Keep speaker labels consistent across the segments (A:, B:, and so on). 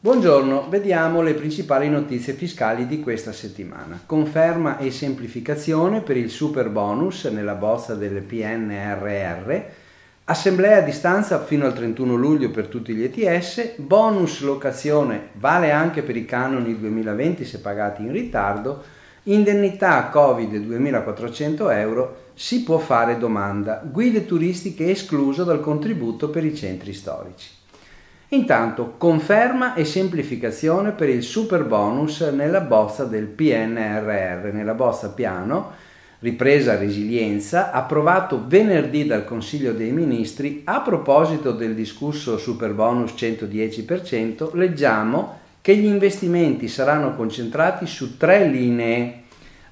A: Buongiorno, vediamo le principali notizie fiscali di questa settimana. Conferma e semplificazione per il super bonus nella bozza del PNRR, assemblea a distanza fino al 31 luglio per tutti gli ETS, bonus locazione vale anche per i canoni 2020 se pagati in ritardo, indennità Covid 2400 euro, si può fare domanda, guide turistiche escluso dal contributo per i centri storici. Intanto conferma e semplificazione per il super bonus nella bozza del PNRR, nella bozza piano, ripresa resilienza, approvato venerdì dal Consiglio dei Ministri, a proposito del discusso super bonus 110%, leggiamo che gli investimenti saranno concentrati su tre linee.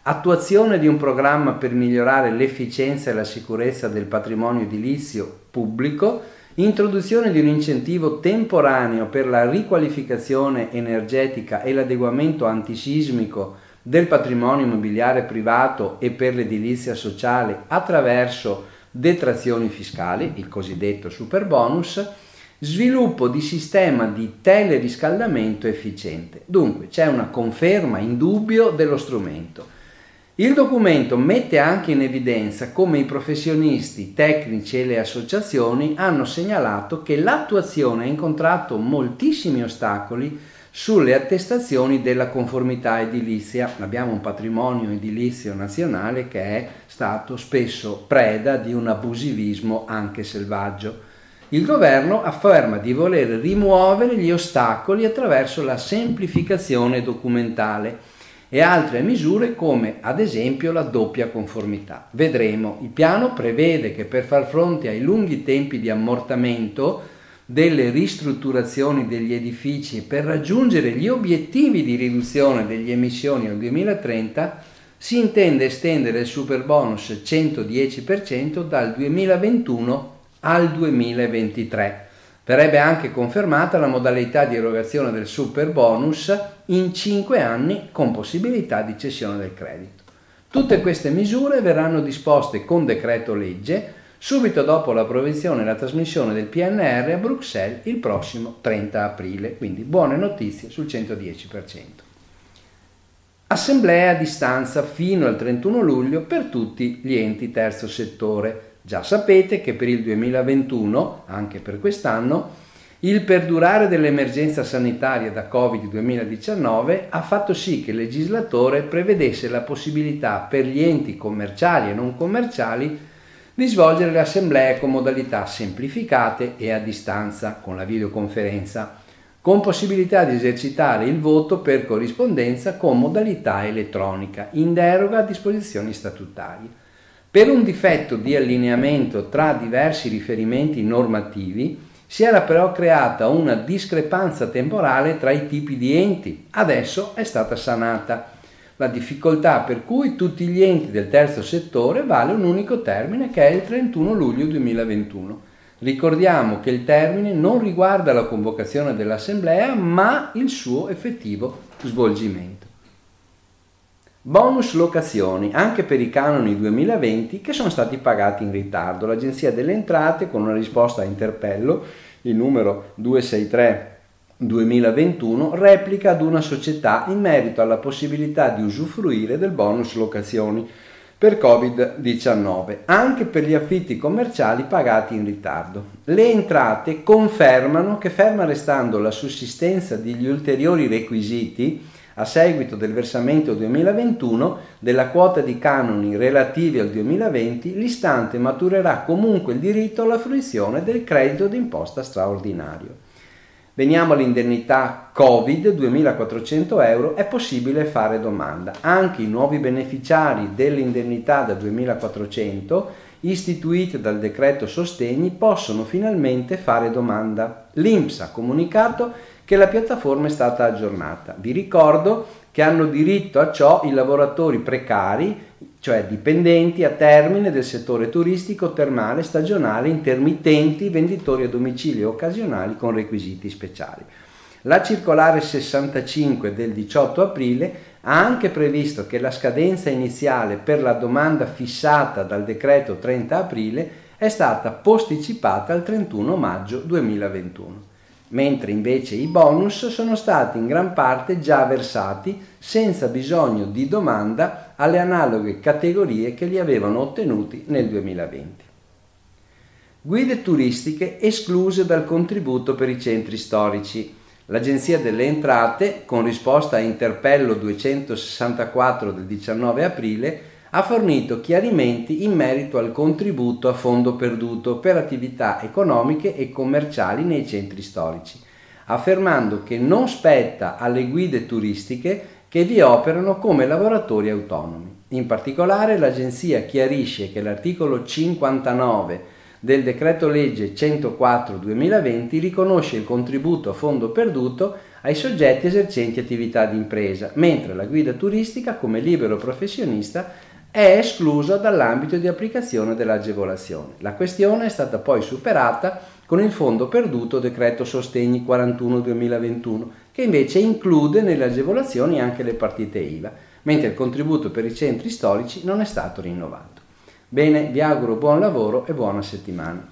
A: Attuazione di un programma per migliorare l'efficienza e la sicurezza del patrimonio edilizio pubblico, introduzione di un incentivo temporaneo per la riqualificazione energetica e l'adeguamento antisismico del patrimonio immobiliare privato e per l'edilizia sociale attraverso detrazioni fiscali, il cosiddetto super bonus, sviluppo di sistema di teleriscaldamento efficiente. Dunque c'è una conferma indubbio dello strumento. Il documento mette anche in evidenza come i professionisti, tecnici e le associazioni hanno segnalato che l'attuazione ha incontrato moltissimi ostacoli sulle attestazioni della conformità edilizia. Abbiamo un patrimonio edilizio nazionale che è stato spesso preda di un abusivismo anche selvaggio. Il governo afferma di voler rimuovere gli ostacoli attraverso la semplificazione documentale e altre misure come ad esempio la doppia conformità. Vedremo, il piano prevede che per far fronte ai lunghi tempi di ammortamento delle ristrutturazioni degli edifici e per raggiungere gli obiettivi di riduzione delle emissioni al 2030 si intende estendere il super bonus 110% dal 2021 al 2023 Verrebbe anche confermata la modalità di erogazione del super bonus in 5 anni con possibilità di cessione del credito. Tutte queste misure verranno disposte con decreto legge subito dopo l'approvazione e la trasmissione del PNR a Bruxelles il prossimo 30 aprile, quindi buone notizie sul 110%. Assemblea a distanza fino al 31 luglio per tutti gli enti terzo settore Già sapete che per il 2021, anche per quest'anno, il perdurare dell'emergenza sanitaria da Covid-2019 ha fatto sì che il legislatore prevedesse la possibilità per gli enti commerciali e non commerciali di svolgere le assemblee con modalità semplificate e a distanza, con la videoconferenza, con possibilità di esercitare il voto per corrispondenza con modalità elettronica, in deroga a disposizioni statutarie. Per un difetto di allineamento tra diversi riferimenti normativi si era però creata una discrepanza temporale tra i tipi di enti. Adesso è stata sanata la difficoltà per cui tutti gli enti del terzo settore vale un unico termine che è il 31 luglio 2021. Ricordiamo che il termine non riguarda la convocazione dell'assemblea ma il suo effettivo svolgimento. Bonus locazioni anche per i canoni 2020 che sono stati pagati in ritardo. L'Agenzia delle Entrate con una risposta a interpello, il numero 263 2021 replica ad una società in merito alla possibilità di usufruire del bonus locazioni per Covid-19, anche per gli affitti commerciali pagati in ritardo. Le entrate confermano che ferma restando la sussistenza degli ulteriori requisiti a seguito del versamento 2021 della quota di canoni relativi al 2020, l'istante maturerà comunque il diritto alla fruizione del credito d'imposta straordinario. Veniamo all'indennità Covid 2400 euro, è possibile fare domanda. Anche i nuovi beneficiari dell'indennità da 2400 istituite dal decreto sostegni possono finalmente fare domanda. L'INPS ha comunicato che la piattaforma è stata aggiornata. Vi ricordo che hanno diritto a ciò i lavoratori precari, cioè dipendenti a termine del settore turistico, termale, stagionale, intermittenti, venditori a domicilio occasionali con requisiti speciali. La circolare 65 del 18 aprile ha anche previsto che la scadenza iniziale per la domanda fissata dal decreto 30 aprile è stata posticipata al 31 maggio 2021 mentre invece i bonus sono stati in gran parte già versati senza bisogno di domanda alle analoghe categorie che li avevano ottenuti nel 2020. Guide turistiche escluse dal contributo per i centri storici. L'Agenzia delle Entrate, con risposta a Interpello 264 del 19 aprile, ha fornito chiarimenti in merito al contributo a fondo perduto per attività economiche e commerciali nei centri storici, affermando che non spetta alle guide turistiche che vi operano come lavoratori autonomi. In particolare l'agenzia chiarisce che l'articolo 59 del decreto legge 104-2020 riconosce il contributo a fondo perduto ai soggetti esercenti attività di impresa, mentre la guida turistica come libero professionista è esclusa dall'ambito di applicazione dell'agevolazione. La questione è stata poi superata con il fondo perduto decreto sostegni 41-2021, che invece include nelle agevolazioni anche le partite IVA, mentre il contributo per i centri storici non è stato rinnovato. Bene, vi auguro buon lavoro e buona settimana.